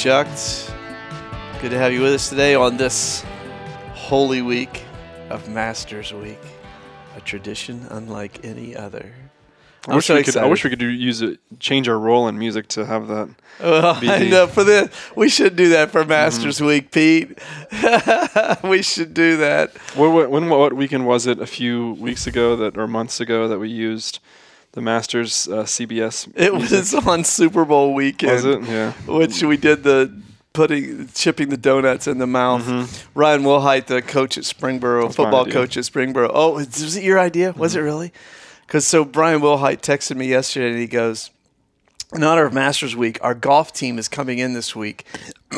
Hello, welcome to Chucked. Good to have you with us today on this holy week of Masters Week, a tradition unlike any other. I wish so we could. I wish we could do, use it, change our role in music to have that. Well, be I know for the we should do that for Masters mm-hmm. Week, Pete. we should do that. What, what, when what weekend was it? A few weeks ago that or months ago that we used the Masters uh, CBS. It was on Super Bowl weekend. Was it? Yeah. which we did the putting chipping the donuts in the mouth. Ryan Wilhite, the coach at Springboro, Mm-hmm. That's football coach at Springboro. Oh, was it your idea? Was Mm-hmm. it really? Because so Brian Wilhite texted me yesterday and he goes, in honor of Masters Week, our golf team is coming in this week.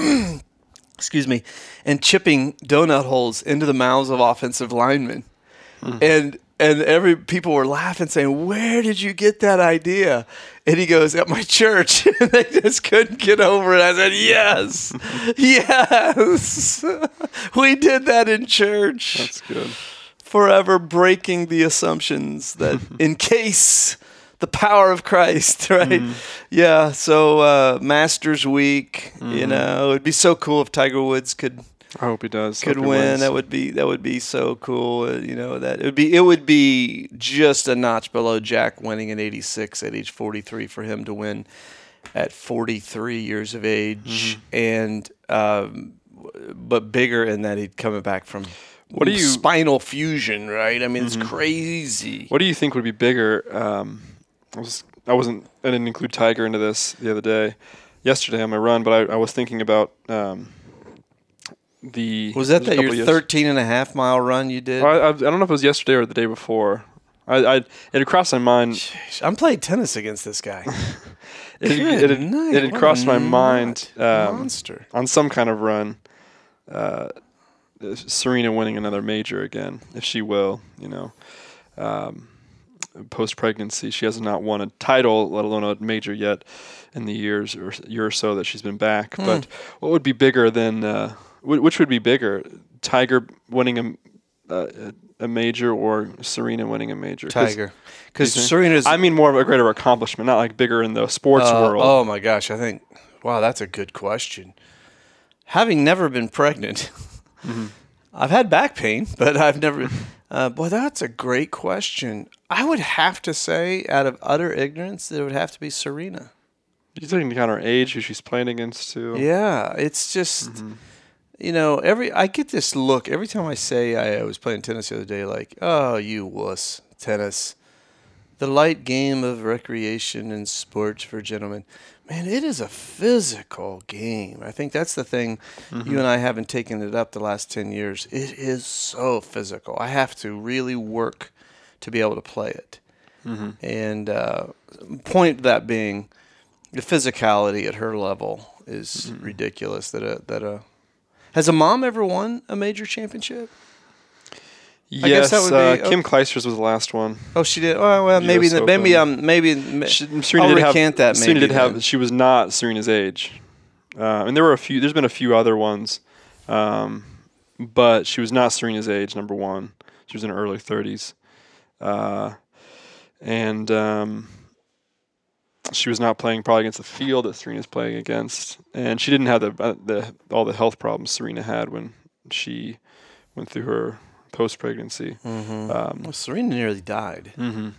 excuse me, and chipping donut holes into the mouths of offensive linemen. And and every people were laughing, saying, "Where did you get that idea?" And he goes, "At my church." and they just couldn't get over it. I said, "Yes, yes, we did that in church." That's good. Forever breaking the assumptions that in case the power of Christ, right? Yeah. So uh, Masters Week, you know, it'd be so cool if Tiger Woods could I hope he does. could he win. wins. That would be that would be so cool. Uh, you know that it would be it would be just a notch below Jack winning in '86 at age 43 for him to win at 43 years of age, Mm-hmm. and um, but bigger in that he'd coming back from What do you- Mm-hmm. spinal fusion, right? I mean, it's crazy. What do you think would be bigger? Um, I was I wasn't I didn't include Tiger into this the other day, yesterday on my run, but I, I was thinking about um, the Was that that your years- 13 and a half mile run you did? I, I, I don't know if it was yesterday or the day before. I, I it had crossed my mind. Jeez, I'm playing tennis against this guy. It, it, had- night. it had crossed my mind um, monster. on some kind of run. Uh, Serena winning another major again, if she will, you know. Um, Post pregnancy, she has not won a title, let alone a major yet, in the years or year or so that she's been back. Hmm. But what would be bigger than uh, which would be bigger, Tiger winning a a, a major or Serena winning a major? 'Cause- Tiger, because? Serena's. I mean, more of a greater accomplishment, not like bigger in the sports Uh, world. Oh my gosh, I think. Wow, that's a good question. Having never been pregnant, Mm-hmm. I've had back pain, but I've never. Uh, boy, that's a great question. I would have to say, out of utter ignorance, that it would have to be Serena. You're taking into account her age, who she's playing against, too. Yeah, it's just. Mm-hmm. You know, every I get this look every time I say I, I was playing tennis the other day, like, oh, you wuss, tennis. The light game of recreation and sports for gentlemen. Man, it is a physical game. I think that's the thing. You mm-hmm. and I haven't taken it up the last 10 years. It is so physical. I have to really work to be able to play it. Mm-hmm. And uh, point that being, the physicality at her level is mm-hmm. ridiculous. That a that a has a mom ever won a major championship? Yes, I guess that would uh, be- Kim Clijsters was the last one. Oh, she did. Oh, well, maybe the, maybe um maybe She, Serena I'll did recant have, that. Serena maybe did have. then. She was not Serena's age, uh, and there were a few. There's been a few other ones, um, but she was not Serena's age. Number one, she was in her early 30s, uh, and um, she was not playing probably against the field that Serena's playing against, and she didn't have the uh, the all the health problems Serena had when she went through her post pregnancy. Mhm. Um, Well, Serena nearly died. hmm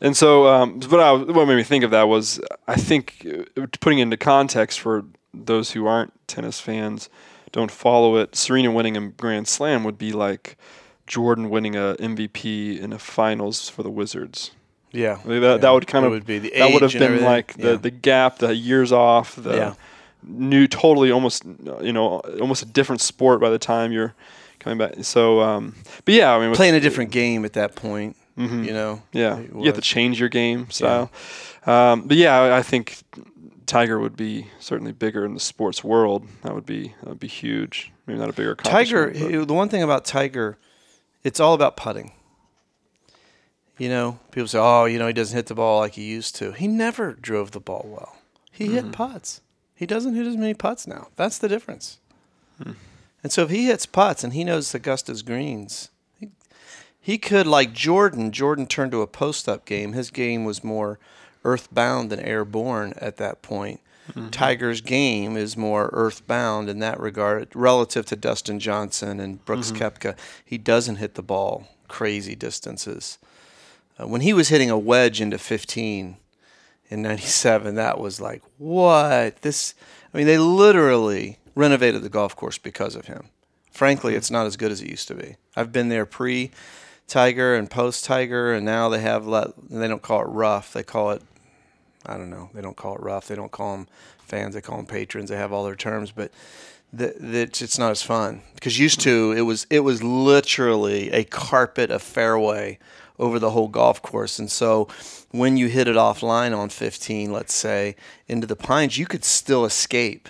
And so, um, what, I, what made me think of that was, I think, uh, putting into context for those who aren't tennis fans, don't follow it. Serena winning a Grand Slam would be like Jordan winning a MVP in a finals for the Wizards. Yeah, I mean, that, that would kind It of would be the that would have been everything. like the, Yeah. the gap, the years off, the Yeah. new, totally almost you know almost a different sport by the time you're coming back. So, um, but yeah, I mean, playing a different game at that point. Mhm. You know. Yeah, you have to change your game style. Um, but yeah, I- I think Tiger would be certainly bigger in the sports world. That would be that would be huge. Maybe not a bigger Tiger. The one thing about Tiger, it's all about putting. You know, people say, "Oh, you know, he doesn't hit the ball like he used to." He never drove the ball well. He Mm-hmm. hit putts. He doesn't hit as many putts now. That's the difference. Hmm. And so if he hits putts and he knows Augusta's greens, he, he could like Jordan. Jordan turned to a post-up game. His game was more earthbound than airborne at that point. Tiger's game is more earthbound in that regard relative to Dustin Johnson and Brooks Koepka. He doesn't hit the ball crazy distances. Uh, when he was hitting a wedge into 15 in 97, that was like, what? This, I mean, they literally renovated the golf course because of him. Frankly, it's not as good as it used to be. I've been there pre Tiger and post Tiger, and now they have, let, they don't call it rough. They call it I don't know. They don't call it rough. They don't call them fans. They call them patrons. They have all their terms, but it's, it's not as fun because used to it was it was literally a carpet of fairway over the whole golf course, and so when you hit it offline on 15, let's say into the pines, you could still escape.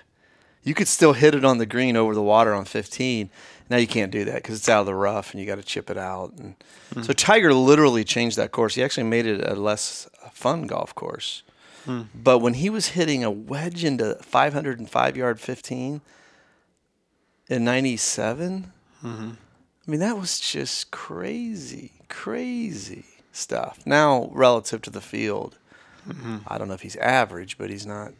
You could still hit it on the green over the water on 15. Now you can't do that because it's out of the rough and you got to chip it out. And hmm. so Tiger literally changed that course. He actually made it a less fun golf course. Hmm. But when he was hitting a wedge into 505 yard 15 in 97, mm-hmm. I mean, that was just crazy, crazy stuff. Now, relative to the field, mm-hmm. I don't know if he's average, but he's not.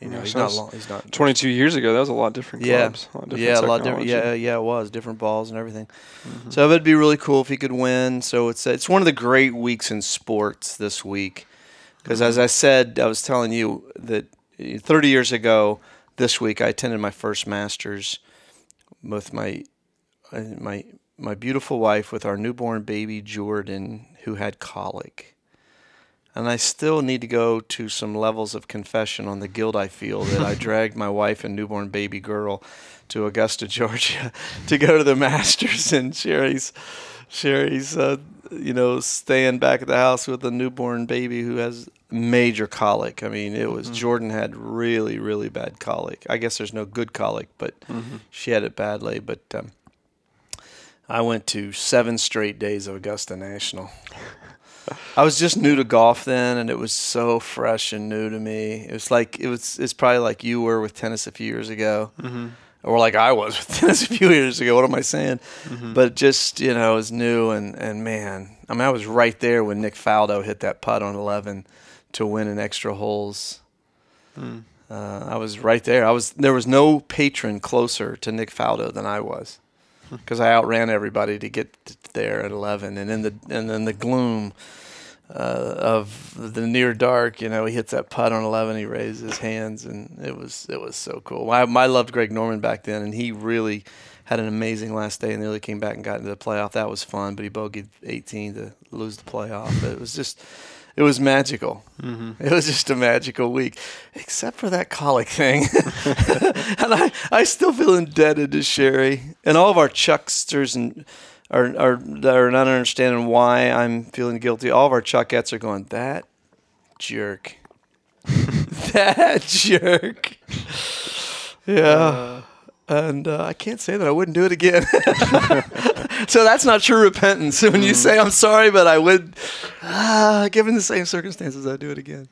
You know, Yeah, he's not long. He's not. 22 years ago, that was a lot different Yeah. A lot different yeah, a lot different. Yeah, yeah, it was different balls and everything. Mm-hmm. So it'd be really cool if he could win. So it's it's one of the great weeks in sports this week, because as mm-hmm. I said, I was telling you that eh, 30 years ago this week I attended my first Masters with my uh, my my beautiful wife with our newborn baby Jordan who had colic. And I still need to go to some levels of confession on the guilt I feel that I dragged my wife and newborn baby girl to Augusta, Georgia, to go to the Masters, and Sherry's, Sherry's, uh, you know, staying back at the house with a newborn baby who has major colic. I mean, it was Jordan had really, really bad colic. I guess there's no good colic, but she had it badly. But um, I went to seven straight days of Augusta National. I was just new to golf then, and it was so fresh and new to me. It was like it was. It's probably like you were with tennis a few years ago, mm-hmm. or like I was with tennis a few years ago. What am I saying? Mm-hmm. But just you know, it was new, and and man, I mean, I was right there when Nick Faldo hit that putt on eleven to win in extra holes. Hmm. Uh, I was right there. I was there was no patron closer to Nick Faldo than I was because I outran everybody to get there at 11. And in the and in the gloom uh, of the near dark, you know, he hits that putt on 11. He raises his hands, and it was it was so cool. I, I loved Greg Norman back then, and he really had an amazing last day and nearly came back and got into the playoff. That was fun, but he bogeyed 18 to lose the playoff. But it was just. It was magical. Mm-hmm. It was just a magical week, except for that colic thing. and I, I still feel indebted to Sherry and all of our Chucksters and are are that are not understanding why I'm feeling guilty. All of our Chuckettes are going that jerk, that jerk. Yeah. Uh, and uh, I can't say that I wouldn't do it again. so that's not true repentance. When you say I'm sorry, but I would, ah, given the same circumstances, I'd do it again.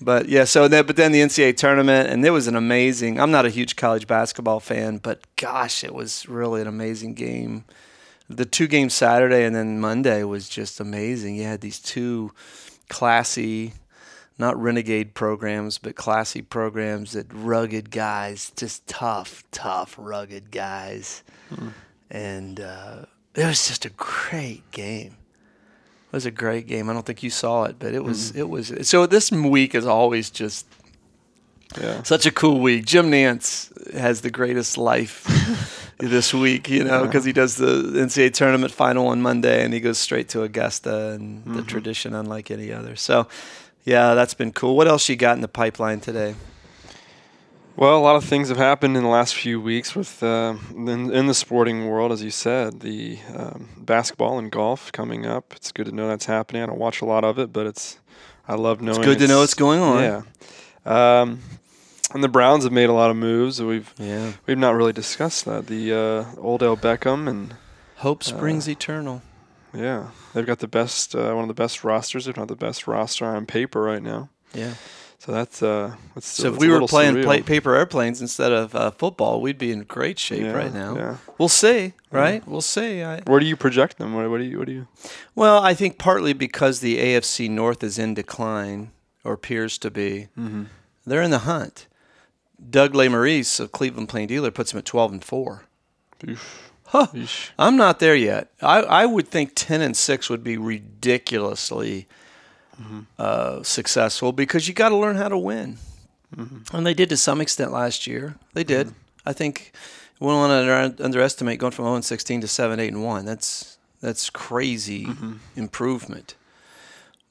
But yeah, so then, but then the NCAA tournament, and it was an amazing. I'm not a huge college basketball fan, but gosh, it was really an amazing game. The two games Saturday and then Monday was just amazing. You had these two classy, not renegade programs, but classy programs that rugged guys, just tough, tough, rugged guys, hmm. and uh, it was just a great game. It was a great game. I don't think you saw it, but it was hmm. it was so this week is always just Yeah. such a cool week. Jim Nantz has the greatest life this week, you know, because he does the NCAA tournament final on Monday and he goes straight to Augusta and the mm-hmm. tradition unlike any other. So, yeah, that's been cool. What else you got in the pipeline today? Well, a lot of things have happened in the last few weeks with uh, in, in the sporting world, as you said, the um, basketball and golf coming up. It's good to know that's happening. I don't watch a lot of it, but it's I love knowing. It's good to know it's going on. Yeah, um, and the Browns have made a lot of moves. We've Yeah. we've not really discussed that. The uh, Odell Beckham and Hope springs eternal. Yeah, they've got the best uh, one of the best rosters, if not the best roster on paper right now. Yeah. So that's uh, that's So if we were playing paper airplanes instead of uh, football, we'd be in great shape Yeah, right now. yeah. We'll see, right? We'll see. I, Where do you project them? What, what do you what do you? Well, I think partly because the AFC North is in decline or appears to be. They're in the hunt. Doug Lesmerises of Cleveland Plain Dealer puts them at 12 and 4. Oof. Huh. I'm not there yet. I, I would think 10 and 6 would be ridiculously mm-hmm. uh, successful because you got to learn how to win. Mm-hmm. And they did to some extent last year. They did. Mm-hmm. I think we don't want to underestimate going from 0 and 16 to 7, 8 and 1. That's that's crazy improvement.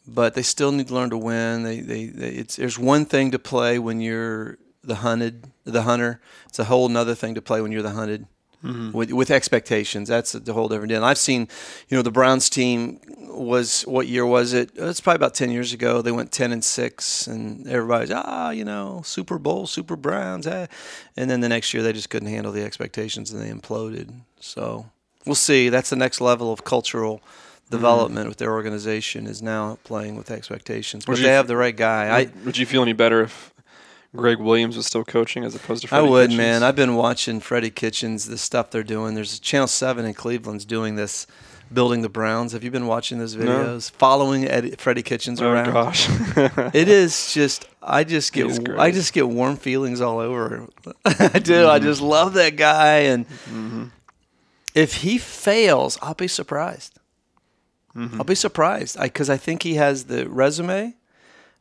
But they still need to learn to win. They, they, they it's there's one thing to play when you're the hunted, the hunter. It's a whole another thing to play when you're the hunted with, with expectations. That's the whole different deal. And I've seen, you know, the Browns team was what year was it? It's probably about ten years ago. They went ten and six, and everybody's ah, you know, Super Bowl, Super Browns, eh. and then the next year they just couldn't handle the expectations and they imploded. So we'll see. That's the next level of cultural development with their organization is now playing with expectations. But Would they you- have the right guy. I would, would you feel any better if Gregg Williams was still coaching as opposed to I Freddie would, Kitchens? man. I've been watching Freddie Kitchens, the stuff they're doing. There's Channel 7 in Cleveland's doing this, building the Browns. Have you been watching those No. videos? Following Eddie, Freddie Kitchens oh around? gosh. It is just, I just get. I just get warm feelings all over. I do. I just love that guy. And Mm-hmm. if he fails, I'll be surprised. Mm-hmm. I'll be surprised because I, think he has the resume.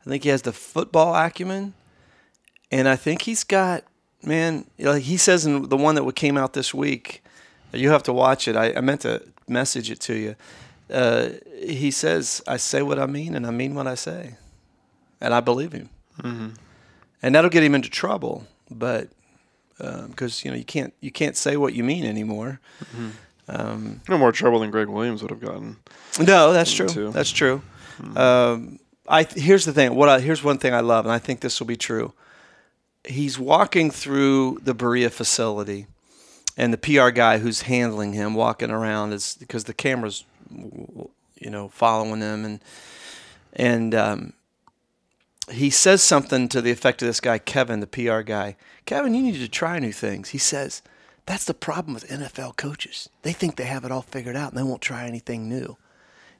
I think he has the football acumen, and I think he's got man. Know, he says in the one that came out this week, you have to watch it. I, I meant to message it to you. Uh, he says, "I say what I mean, and I mean what I say," and I believe him. And that'll get him into trouble, but because you know you can't you can't say what you mean anymore. Um, no more trouble than Gregg Williams would have gotten. no, that's true. too. That's true. Um, I here's the thing. What I, here's one thing I love, and I think this will be true. He's walking through the Berea facility, and the PR guy who's handling him walking around is because the cameras, you know, following them, and and um, he says something to the effect of this guy Kevin, the PR guy. Kevin, you need to try new things. He says that's the problem with NFL coaches. They think they have it all figured out, and they won't try anything new.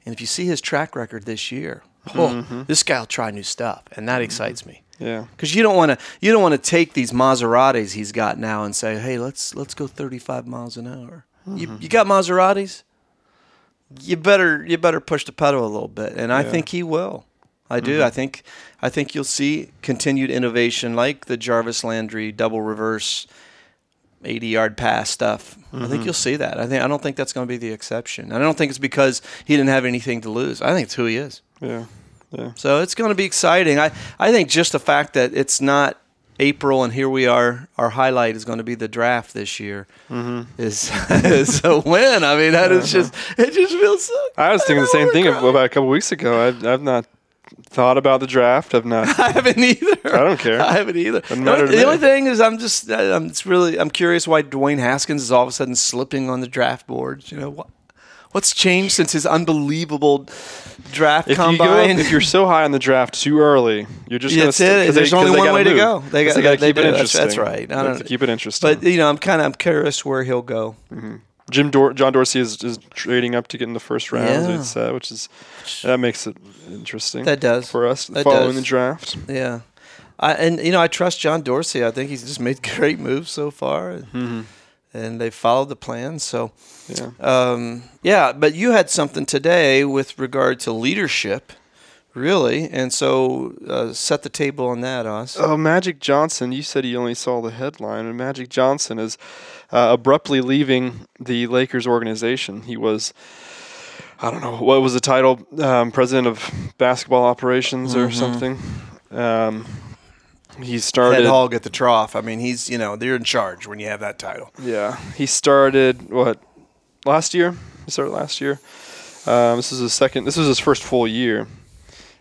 And if you see his track record this year, oh, mm-hmm. this guy will try new stuff, and that mm-hmm. excites me. Yeah. Because you don't want to you don't want to take these Maseratis he's got now and say, hey, let's let's go 35 miles an hour. You, mm-hmm. you got Maseratis? You better you better push the pedal a little bit, and I Yeah. think he will. I do. I think I think you'll see continued innovation like the Jarvis Landry double reverse. 80 yard pass stuff. I think you'll see that. I think I don't think that's going to be the exception. And I don't think it's because he didn't have anything to lose. I think it's who he is. Yeah. Yeah. So it's going to be exciting. I, I think just the fact that it's not April and here we are, our highlight is going to be the draft this year mm-hmm. is, is a win. I mean, that is just, it just feels so. I was thinking the same thing cry. about a couple weeks ago. I've, I've not thought about the draft. I've not. I haven't either. I don't care. I haven't either. Doesn't The, matter only- the me. only thing is, I'm just, I'm it's really, I'm curious why Dwayne Haskins is all of a sudden slipping on the draft boards. You know what? What's changed since his unbelievable draft If you combine? if you're so high on the draft too early, you're just Yeah, gonna. that's st- it. There's they- only one way to go. They got- they keep it do. That's- interesting. that's right. I don't- to keep it interesting. but you know, I'm kind of, I'm curious where he'll go. Jim Dor- John Dorsey is, is trading up to get in the first round, Yeah. we'd which is that makes it interesting That does. for us That following does. the draft. Yeah. I, and you know I trust John Dorsey. I think he's just made great moves so far, Mm-hmm. And they followed the plan. So, Yeah. um, yeah. But you had something today with regard to leadership, really, and so uh, set the table on that, Oz. Oh, Magic Johnson. You said you only saw the headline, and Magic Johnson is uh, abruptly leaving the Lakers organization. He was, I don't know, what was the title? Um, president of basketball operations or something. Um, he started. Head hog at the trough. I mean, he's you know they're in charge when you have that title. Yeah, he started what last year. He started last year. Um, this is his second. This was his first full year,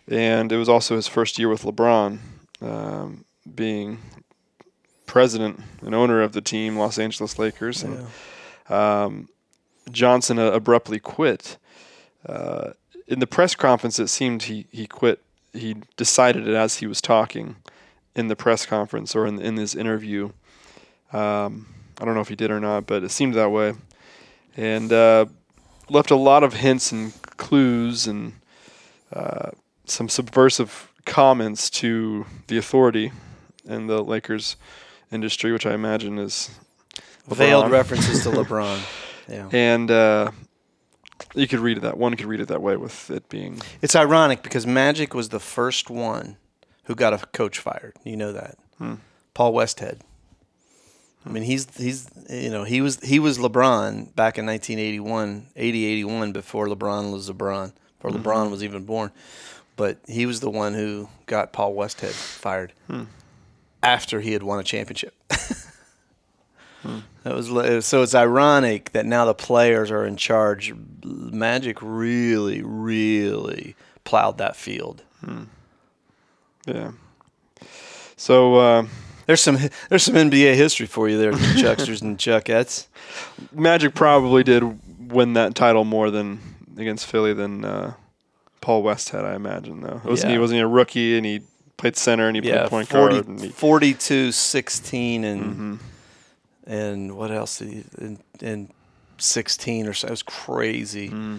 and it was also his first year with LeBron um, being president and owner of the team, Los Angeles Lakers. And, um, Johnson uh, abruptly quit. Uh, in the press conference, it seemed he, he quit. He decided it as he was talking in the press conference or in, in his interview. Um, I don't know if he did or not, but it seemed that way. And uh, left a lot of hints and clues and uh, some subversive comments to the authority in the Lakers industry, which I imagine is Veiled references to LeBron. Yeah. and uh, you could read it that one could read it that way with it being It's ironic because Magic was the first one who got a coach fired. You know that. Hmm. Paul Westhead. I mean, he's he's you know he was he was LeBron back in 1981, 80, 81 before LeBron was LeBron, before Mm-hmm. LeBron was even born. But he was the one who got Paul Westhead fired Hmm. after he had won a championship. Hmm. That was so. It's ironic that now the players are in charge. Magic really, really plowed that field. Yeah. So uh, There's some there's some NBA history for you there, Chucksters and Chuckettes. Magic probably did win that title more than against Philly than uh, Paul Westhead, I imagine. Though wasn't he wasn't he a rookie and he played center and he Yeah, played point 40, guard and he, 42, 16, and Mhm. and what else did he in, in 16 or so? It was crazy. Mm.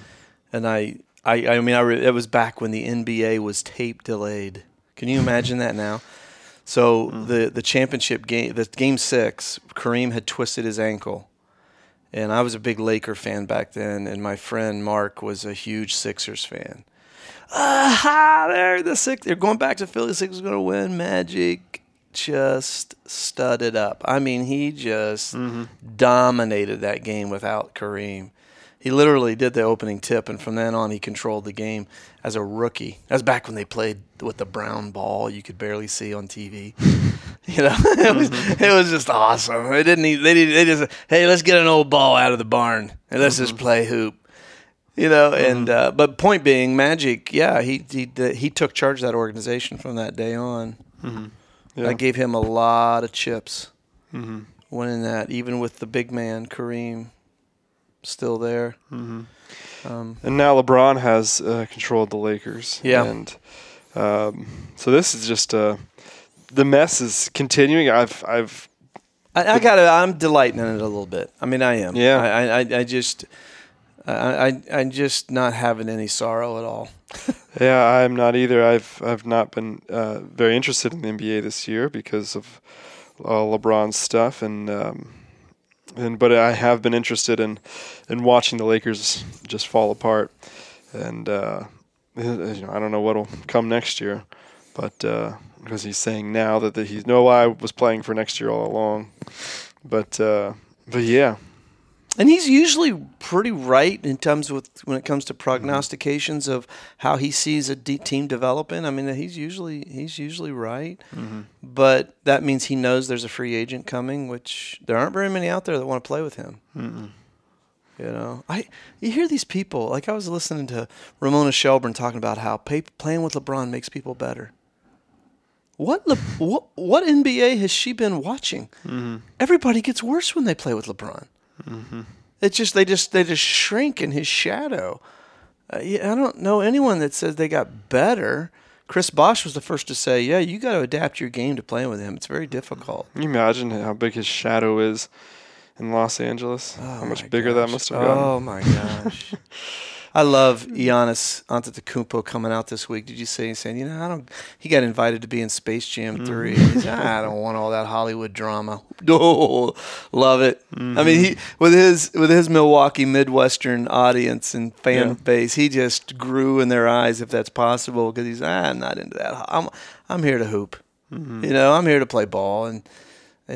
And I I I mean I re, it was back when the NBA was tape delayed. Can you imagine that now? So the the championship game, the game six, Kareem had twisted his ankle, and I was a big Laker fan back then, and my friend Mark was a huge Sixers fan. Ah, they're the six. They're going back to Philly. Six is going to win. Magic just studded up. I mean, he just dominated that game without Kareem. He literally did the opening tip, and from then on, he controlled the game as a rookie. That was back when they played with the brown ball you could barely see on TV. You know, it was it was just awesome. It didn't. They didn't. They just hey, let's get an old ball out of the barn and let's just play hoop. You know, and uh, but point being, Magic, yeah, he he he took charge of that organization from that day on. Yeah. I gave him a lot of chips Mhm. winning that, even with the big man Kareem still there. Mhm. Um, And now LeBron has uh, control of the Lakers. Yeah. And um, so this is just uh, the mess is continuing. I've I've I, I got to I'm delighting in it a little bit. I mean, I am. Yeah. I I, I just. I, I I'm just not having any sorrow at all. yeah I'm not either. I've I've not been uh, very interested in the NBA this year because of all LeBron's stuff and. Um, and but I have been interested in in watching the Lakers just fall apart, and uh, you know I don't know what'll come next year, but uh, because he's saying now that, that he's no I was playing for next year all along, but uh, but yeah, And he's usually pretty right in terms with when it comes to prognostications of how he sees a de- team developing. I mean, he's usually he's usually right, mm-hmm. but that means he knows there's a free agent coming, which there aren't very many out there that want to play with him. You know, I you hear these people like I was listening to Ramona Shelburne talking about how pay, playing with LeBron makes people better. What Le, what what NBA has she been watching? Mm-hmm. Everybody gets worse when they play with LeBron. It's just they just they just shrink in his shadow. Uh, I don't know anyone that says they got better. Chris Bosh was the first to say, "Yeah, you got to adapt your game to playing with him. It's very difficult." Can you imagine how big his shadow is in Los Angeles? how Oh much my bigger that must have gotten. Oh my gosh. I love Giannis Antetokounmpo coming out this week. Did you see? he's saying, you know, I don't. He got invited to be in Space Jam Mm-hmm. three. He's, "Ah, I don't want all that Hollywood drama. Oh, love it. I Mm-hmm. mean, he with his with his Milwaukee Midwestern audience and fan Yeah. base, he just grew in their eyes, if that's possible. Because he's, ah, I'm not into that. I'm I'm here to hoop. Mm-hmm. You know, I'm here to play ball and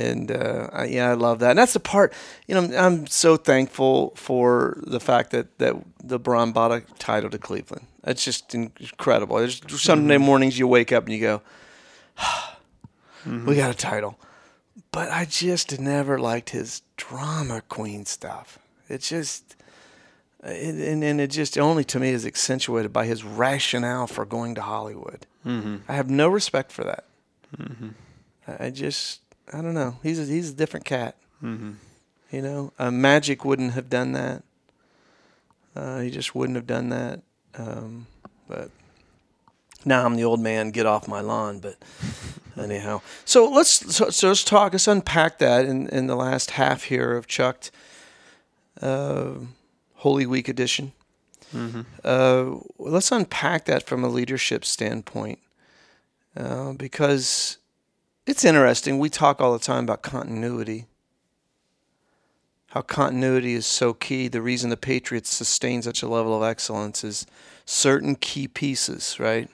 and uh, I, yeah, I love that. And that's the part. You know, I'm so thankful for the fact that that the LeBron bought a title to Cleveland. It's just incredible. There's Sunday mornings you wake up and you go, "We got a title," but I just never liked his drama queen stuff. It's just. It, and, and it just only to me is accentuated by his rationale for going to Hollywood. Mm-hmm. I have no respect for that. I I just, I don't know. He's a, he's a different cat. Mm-hmm. You know, uh, Magic wouldn't have done that. Uh, he just wouldn't have done that. Um, but now I'm the old man. Get off my lawn. But anyhow, so let's so, so let's talk. Let's unpack that in in the last half here of Chucked uh, Holy Week edition. Mm-hmm. Uh, let's unpack that from a leadership standpoint, uh, because it's interesting. We talk all the time about continuity. How continuity is so key. The reason the Patriots sustain such a level of excellence is certain key pieces, right?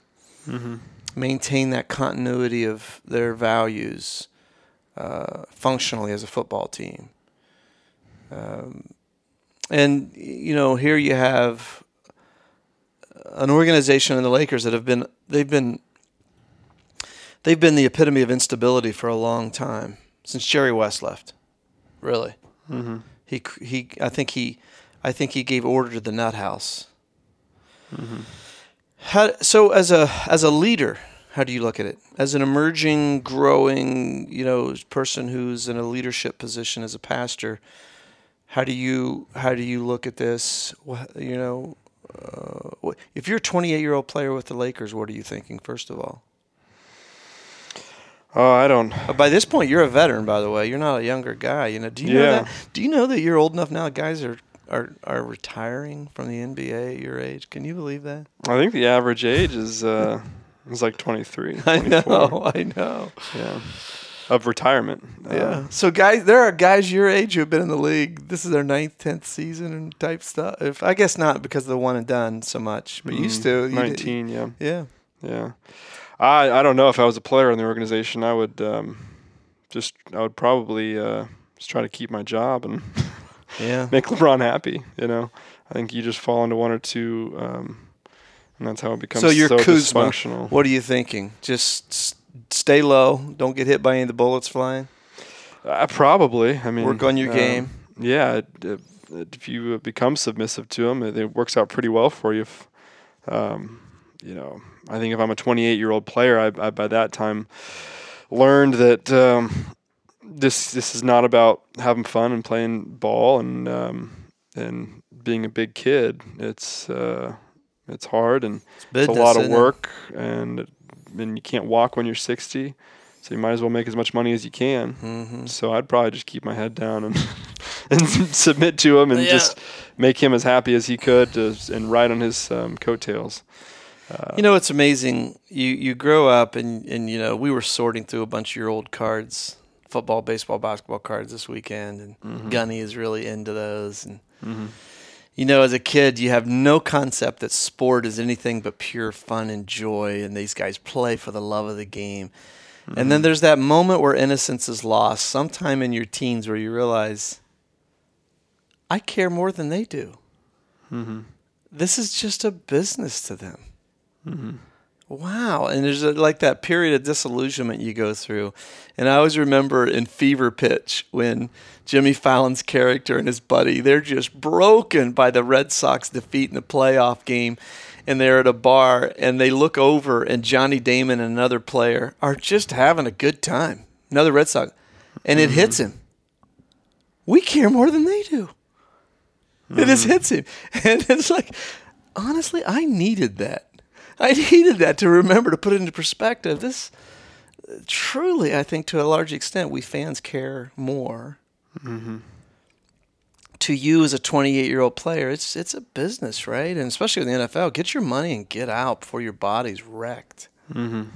Mm-hmm. Maintain that continuity of their values uh, functionally as a football team. Um, and, you know, here you have an organization in the Lakers that have been, they've been they've been the epitome of instability for a long time since Jerry West left. Really, Mm-hmm. he he. I think he, I think he gave order to the nut house. Mm-hmm. How, so as a as a leader, how do you look at it? As an emerging, growing, you know, person who's in a leadership position as a pastor, how do you how do you look at this? You know, uh, if you're a 28 year old player with the Lakers, what are you thinking? First of all. Oh, I don't. Uh, By this point, you're a veteran, by the way. You're not a younger guy. You know. Do you know that? Do you know that you're old enough now? Guys are are are retiring from the NBA at your age. Can you believe that? I think the average age is uh is like 23. I know. I know. Yeah. Of retirement. Uh, Yeah. So, guys, there are guys your age who have been in the league. This is their ninth, tenth season and type stuff. If I guess not because of the one and done so much, but used to. mm, you did- 19. Yeah. yeah. Yeah. I I don't know if I was a player in the organization, I would um, just I would probably uh, just try to keep my job and Yeah. make LeBron happy. You know, I think you just fall into one or two, um, and that's how it becomes So you're so Kuzma. dysfunctional. What are you thinking? Just s- stay low. Don't get hit by any of the bullets flying. Uh, probably. I mean, Work on your um, game. Yeah, it, it, if you become submissive to him, it, it works out pretty well for you. If, um, you know, I think if I'm a 28 year old player, I, I by that time learned that um, this this is not about having fun and playing ball and um, and being a big kid. It's uh, it's hard and it's a lot of it? work, and and you can't walk when you're 60, so you might as well make as much money as you can. Mhm. So I'd probably just keep my head down and and submit to him and Yeah. just make him as happy as he could to, and ride on his um, coattails. Uh, You know, it's amazing. You you grow up and and you know we were sorting through a bunch of your old cards, football, baseball, basketball cards this weekend, and Mm-hmm. Gunny is really into those. And Mhm. you know, as a kid, you have no concept that sport is anything but pure fun and joy, and these guys play for the love of the game. And Mm-hmm. then there's that moment where innocence is lost, sometime in your teens, where you realize, I care more than they do. Mhm. This is just a business to them. Mhm. Wow. And there's a, like that period of disillusionment you go through. And I always remember in Fever Pitch when Jimmy Fallon's character and his buddy, they're just broken by the Red Sox defeat in the playoff game. And they're at a bar and they look over and Johnny Damon and another player are just having a good time. Another Red Sox. And it hits him. We care more than they do. It just hits him. And it's like, honestly, I needed that. I needed that to remember to put it into perspective. This truly, I think, to a large extent, we fans care more. To you as a 28 year old player, it's it's a business, right? And especially with the NFL, get your money and get out before your body's wrecked. Mhm.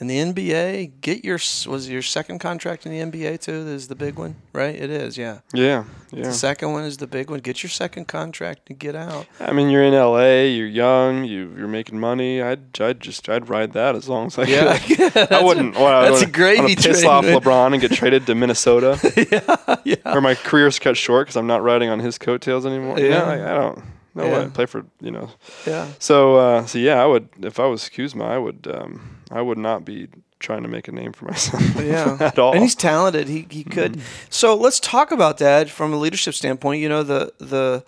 In the NBA, get your was your second contract in the NBA too is the big one, right? It is, yeah. Yeah, yeah. The second one is the big one. Get your second contract and get out. I mean, you're in LA. You're young. You you're making money. I'd I'd just I'd ride that as long as I Yeah, could. I wouldn't. well, I that's a wouldn't- gravy I piss train, off man. LeBron and get traded to Minnesota, yeah, yeah. where my career's cut short because I'm not riding on his coattails anymore. Yeah. Yeah, I, I don't. No Yeah. way. Play for you know. Yeah. So uh, so yeah, I would if I was Kuzma, I would um, I would not be trying to make a name for myself. Yeah. at all. And he's talented. He he could. So let's talk about that from a leadership standpoint. You know the the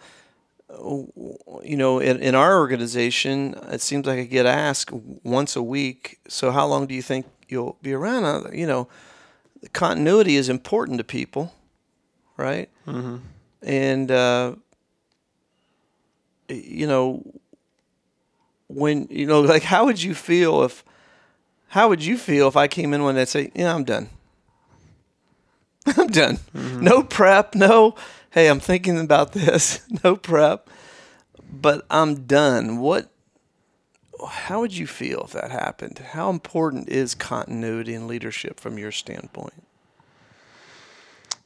you know in, in our organization, it seems like I get asked once a week. So how long do you think you'll be around? Uh, You know, continuity is important to people, right? Mhm. And uh, you know when you know like how would you feel if how would you feel if I came in one day and say, "Yeah, I'm done. I'm done. No prep. No, hey, I'm thinking about this. No prep, but I'm done." What how would you feel if that happened? How important is continuity and leadership from your standpoint?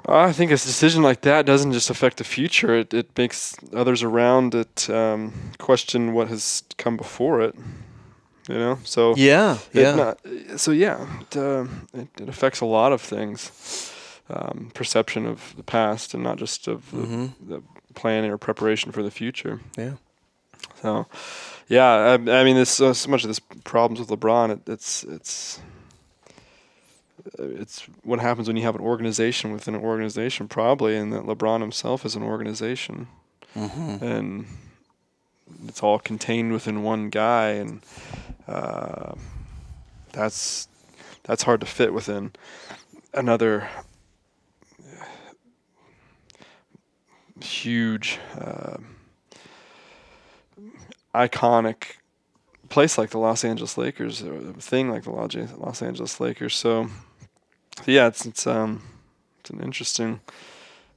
I think a decision like that doesn't just affect the future. It, it makes others around it um, question what has come before it. You know, so Yeah, yeah. not- so yeah, it, uh, it, it affects a lot of things. Um, perception of the past and not just of the, hmm the planning or preparation for the future. Yeah. So, yeah, I, I mean, this uh, so much of this problems with LeBron. It, it's it's uh, it's what happens when you have an organization within an organization, probably, and that LeBron himself is an organization, hmm and it's all contained within one guy, and uh, that's that's hard to fit within another huge. Uh, iconic place like the Los Angeles Lakers or a thing like the Los Angeles Lakers. So yeah, it's it's um it's an interesting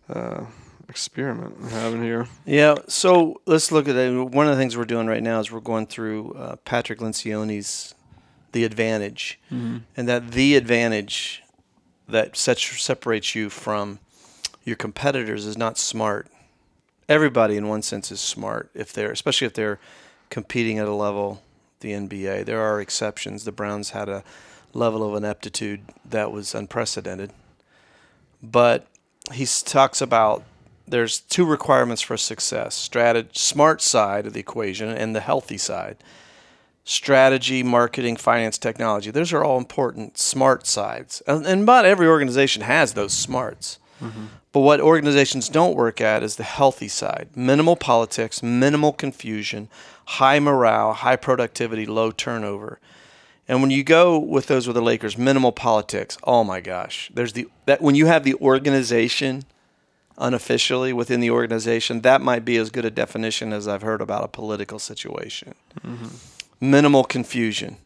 uh, experiment we're having here. Yeah. So let's look at it. One of the things we're doing right now is we're going through uh, Patrick Lencioni's "The Advantage," and that the advantage that sets, separates you from your competitors is not smart. Everybody, in one sense, is smart if they're, especially if they're competing at a level the NBA. There are exceptions. The Browns had a level of ineptitude that was unprecedented, but he talks about there's two requirements for success: strategy, smart side of the equation, and the healthy side strategy, marketing, finance, technology. Those are all important smart sides. And, and not every organization has those smarts. Mm-hmm. But what organizations don't work at is the healthy side minimal politics, minimal confusion, high morale, high productivity, low turnover. And when you go with those with the Lakers, minimal politics. Oh my gosh, there's the that when you have the organization unofficially within the organization, that might be as good a definition as I've heard about a political situation mm-hmm. minimal confusion.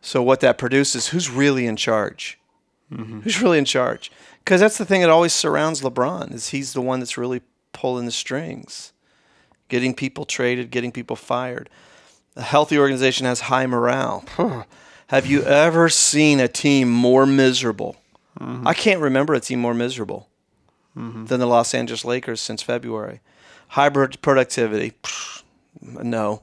So what that produces, who's really in charge? Mm-hmm. Who's really in charge? Because that's the thing that always surrounds LeBron is he's the one that's really pulling the strings, getting people traded, getting people fired. A healthy organization has high morale. Have you ever seen a team more miserable? Mm-hmm. I can't remember a team more miserable Mm-hmm. than the Los Angeles Lakers since February. High pro- productivity, no.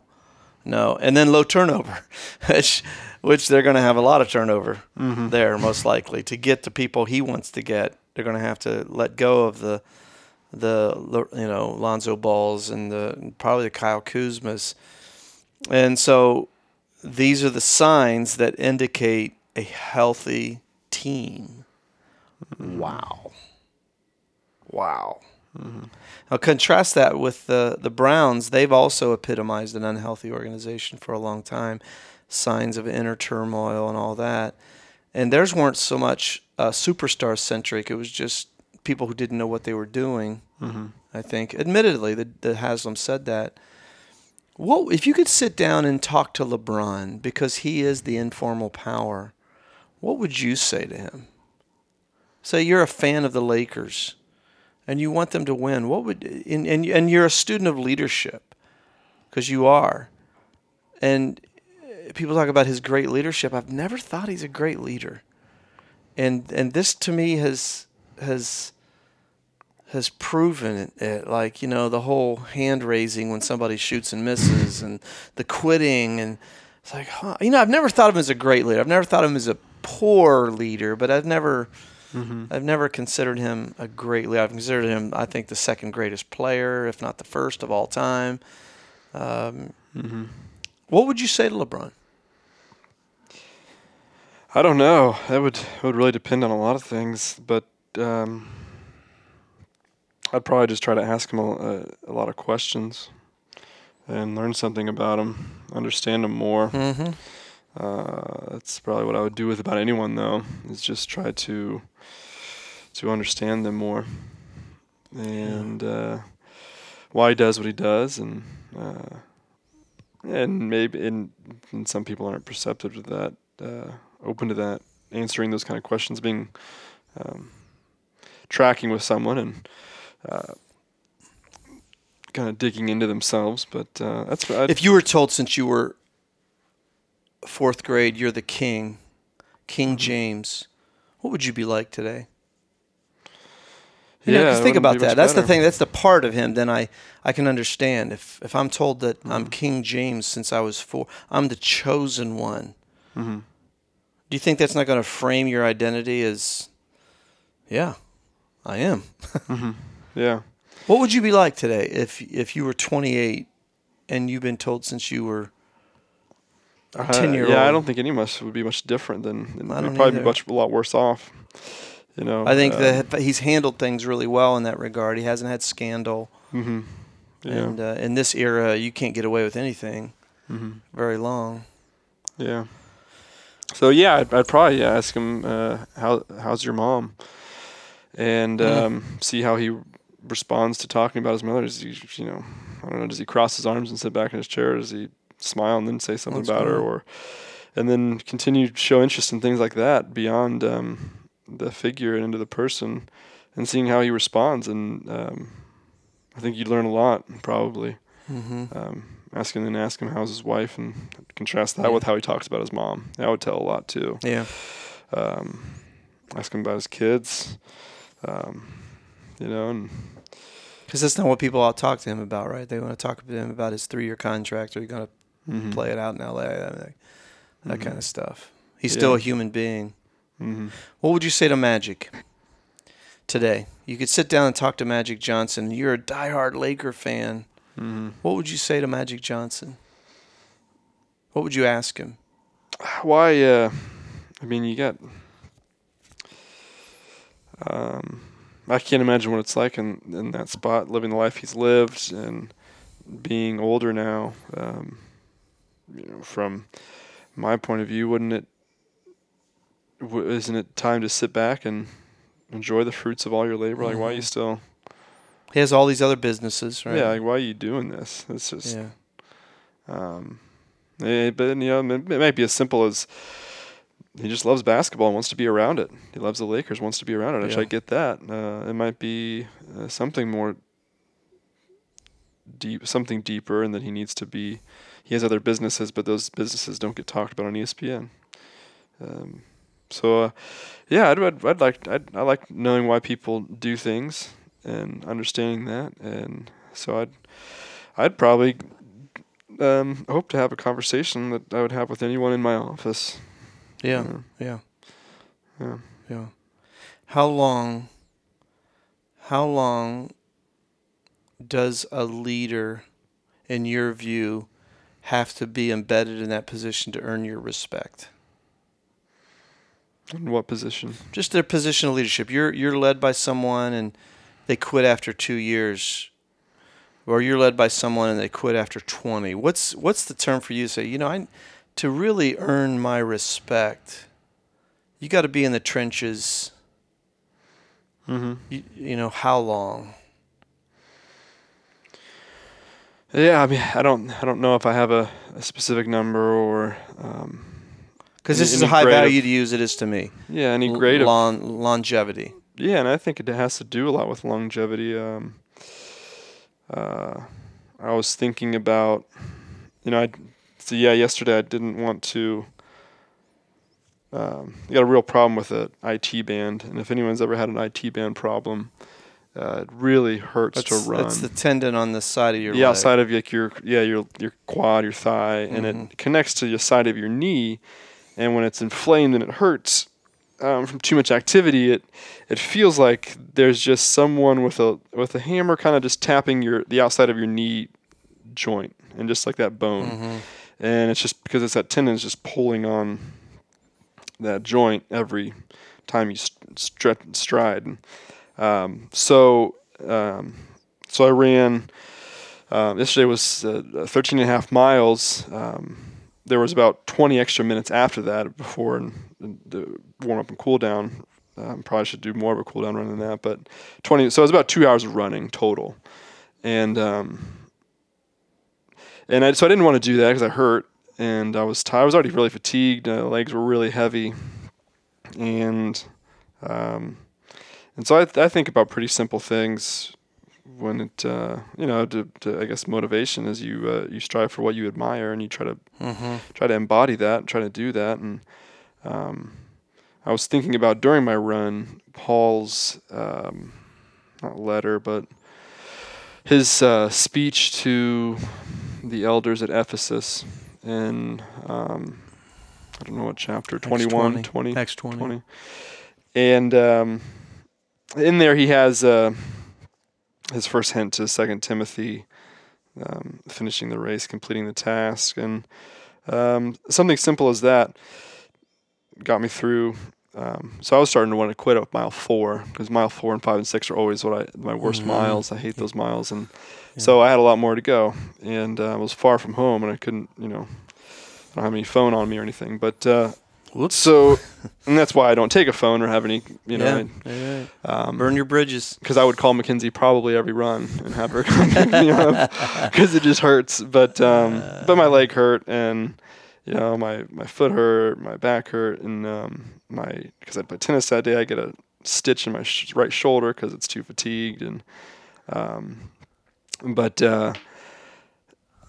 No, and then low turnover, which which they're going to have a lot of turnover mm-hmm. there most likely to get the people he wants to get. They're going to have to let go of the the you know Lonzo Balls and the probably the Kyle Kuzmas, and so these are the signs that indicate a healthy team. Mm-hmm. Wow, wow. Now contrast that with the the Browns. They've also epitomized an unhealthy organization for a long time, signs of inner turmoil and all that. And theirs weren't so much uh, superstar centric. It was just people who didn't know what they were doing. I think, admittedly, the, the Haslam said that. What if you could sit down and talk to LeBron because he is the informal power? What would you say to him? Say you're a fan of the Lakers and you want them to win, what would and and, and you're a student of leadership because you are. And uh, people talk about his great leadership. I've never thought he's a great leader. And and this to me has has has proven it, it like you know the whole hand raising when somebody shoots and misses and the quitting and it's like huh, you know I've never thought of him as a great leader. I've never thought of him as a poor leader, but I've never I've never considered him a great leader. I've considered him, I think, the second greatest player, if not the first of all time. Um, What would you say to LeBron? I don't know. That would would really depend on a lot of things, but um, I'd probably just try to ask him a, a, a lot of questions and learn something about him, understand him more. Mm-hmm. Uh, that's probably what I would do with about anyone, though, is just try to to understand them more and uh, why he does what he does, and uh, and maybe and, and some people aren't perceptive to that, uh, open to that, answering those kind of questions, being um, tracking with someone and. Uh, Kind of digging into themselves, but uh, that's I'd, If you were told since you were fourth grade, you're the king, King Mm-hmm. James. What would you be like today? You know, Yeah, 'cause think about that. That's the thing. That's the part of him. Then I, I can understand if if I'm told that Mm-hmm. I'm King James since I was four. I'm the chosen one. Mm-hmm. Do you think that's not going to frame your identity as, yeah, I am. Yeah. What would you be like today if if you were 28 and you've been told since you were a Uh, 10 year Yeah, I don't think any of us would be much different than. we'd don't probably be much a lot worse off. You know. I think uh, that he's handled things really well in that regard. He hasn't had scandal, hmm Yeah. and uh, in this era, you can't get away with anything hmm very long. Yeah. So yeah, I'd, I'd probably ask him uh, how how's your mom, and Mhm. um, see how he responds to talking about his mother. Does he, you know, I don't know, does he cross his arms and sit back in his chair? Does he smile and then say something That's about her, or and then continue to show interest in things like that beyond um, the figure and into the person, and seeing how he responds. And um, I think you'd learn a lot probably hmm um, asking and ask him how's his wife and contrast that Yeah. with how he talks about his mom. That would tell a lot too. Yeah. Um, ask him about his kids, um, you know, and Because that's not what people all talk to him about, right? They want to talk to him about his three-year contract, or he's going to mhm. play it out in L.A. That, that Mhm. kind of stuff. He's still a human being. Mhm. What would you say to Magic today? You could sit down and talk to Magic Johnson. You're a diehard Laker fan. Mhm. What would you say to Magic Johnson? What would you ask him? Why? Uh, I mean, you got. Um, I can't imagine what it's like in in that spot, living the life he's lived, and being older now. Um, you know, from my point of view, wouldn't it? W- isn't it time to sit back and enjoy the fruits of all your labor? Like, why are you Mhm. still? He has all these other businesses, right? Yeah, like, why are you doing this? It's just. yeah. Um, eh, but you know, it it might be as simple as he just loves basketball and wants to be around it. He loves the Lakers, wants to be around it. Which Yeah. I get that. Uh, it might be uh, something more deep, something deeper, and that he needs to be. He has other businesses, but those businesses don't get talked about on ESPN. Um, so, uh, yeah, I'd, I'd, I'd like I'd, I like knowing why people do things and understanding that, and so I'd I'd probably um, hope to have a conversation that I would have with anyone in my office. Yeah. Yeah. Yeah. Yeah. Yeah. How long how long does a leader in your view have to be embedded in that position to earn your respect? In what position? Just their position of leadership. You're you're led by someone and they quit after 2 years or you're led by someone and they quit after 20. What's what's the term for you to say, you know, I to really earn my respect, you got to be in the trenches Mm-hmm. you, you know how long Yeah, I mean, I don't, I don't know if I have a, a specific number or, um, because this is a high grade of- value to use it is to me yeah, any grade of longevity Yeah, and I think it has to do a lot with longevity. Um, uh, I was thinking about, you know, I so yeah, yesterday I didn't want to. Um, I got a real problem with an IT band, and if anyone's ever had an IT band problem, uh, it really hurts that's, to run. that's the tendon on the side of your the leg. outside of like your yeah your your quad, your thigh, and Mhm. it connects to the side of your knee, and when it's inflamed and it hurts um, from too much activity, it it feels like there's just someone with a with a hammer kind of just tapping your the outside of your knee joint and just like that bone, Mhm. and it's just because it's that tendon is just pulling on that joint every time you st- stretch stride. Um, so um, so I ran. Um, yesterday was uh, 13 and a half miles. Um, there was about 20 extra minutes after that before the warm up and cool down. Um, probably should do more of a cool down run than that, but 20. So it was about two hours of running total, and um, and I, so I didn't want to do that because I hurt and I was tired. I was already really fatigued. Uh, legs were really heavy, and um, and so I, I think about pretty simple things when it uh, you know to, to I guess motivation is you uh, you strive for what you admire and you try to Mm-hmm. try to embody that, and try to do that. And um, I was thinking about during my run, Paul's um, not letter, but his uh, speech to the elders at Ephesus in um, I don't know what chapter 21, 20, Acts 20. 20. And um, in there, he has uh, his first hint to Second Timothy, um, finishing the race, completing the task, and um, something simple as that got me through. Um, so I was starting to want to quit at mile four because mile four and five and six are always what I my worst Mhm. miles. I hate those miles, and so I had a lot more to go, and uh, I was far from home, and I couldn't, you know, I don't have any phone on me or anything. But uh, Whoops. so, and that's why I don't take a phone or have any, you know, yeah. yeah, yeah. um, Burn your bridges. because I would call Mackenzie probably every run and have her come pick me up because it just hurts. But um, but my leg hurt and you know my my foot hurt, my back hurt, and um, my because I played tennis that day, I get a stitch in my sh- right shoulder because it's too fatigued and um, but uh,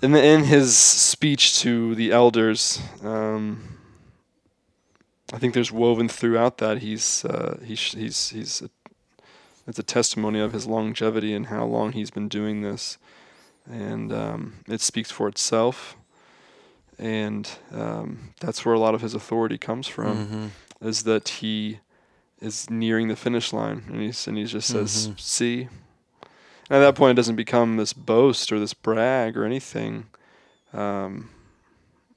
in the, in his speech to the elders. Um, I think there's woven throughout that he's uh, he's he's he's it's a testimony of his longevity and how long he's been doing this, and um, it speaks for itself. And um, that's where a lot of his authority comes from, Mhm. is that he is nearing the finish line, and he's and he just says, Mhm. "See." And at that point, it doesn't become this boast or this brag or anything. Um,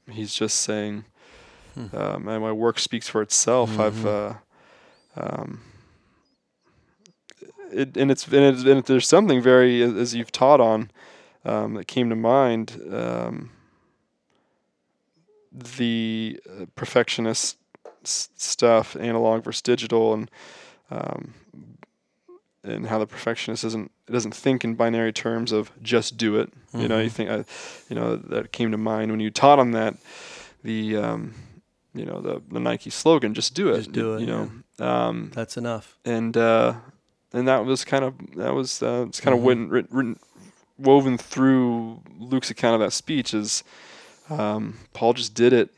he's just saying, Hmm. uh, my, my work speaks for itself. I've, uh, um, it, and it's and, it's, and there's something very as you've taught on um, that came to mind. Um, the uh, perfectionist s- stuff, analog versus digital, and um, and how the perfectionist isn't it doesn't think in binary terms of just do it. You know, you Mhm. think, I, you know, that came to mind when you taught on that. The um, you know the the Nike slogan, just do it. Just do it, You know, um, That's enough. and uh, and that was kind of that was uh, it's kind Mhm. of written, written, written woven through Luke's account of that speech is um, Paul just did it.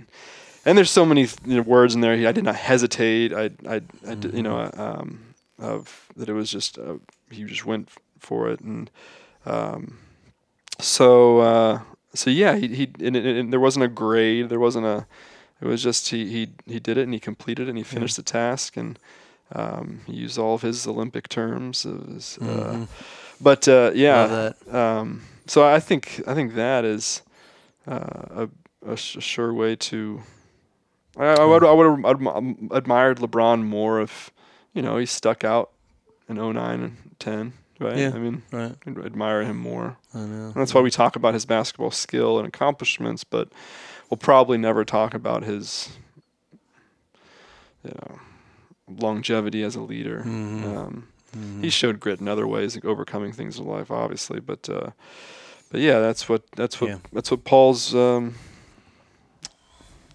And there's so many you know, words in there. He, I did not hesitate. I, I, I did, you know, um, of that it was just uh, he just went for it, and um, so uh, so yeah, he he and, and, and there wasn't a grade. There wasn't a. It was just he he he did it and he completed it and he finished the task and um, he used all of his Olympic terms. Of his, uh, Mhm. but uh, yeah, um, so I think I think that is uh, a, a sure way to. I, I would I would have admired LeBron more if you know he stuck out in 09 and 10. Right. Yeah. I mean, Right. I'd admire him more. I know. And that's why we talk about his basketball skill and accomplishments, but we'll probably never talk about his, you know, longevity as a leader. Mhm. Um, Mhm. he showed grit in other ways, like overcoming things in life, obviously. But uh, but yeah, that's what that's what Yeah. that's what Paul's. Um,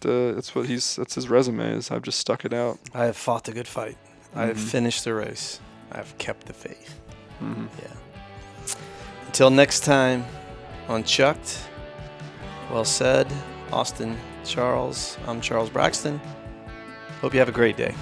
the, that's what he's. That's his resume. Is I've just stuck it out. I have fought the good fight. I have Mhm. finished the race. I've kept the faith. hmm Yeah. Until next time on Chucked. Well said, Austin Charles. I'm Charles Braxton. Hope you have a great day.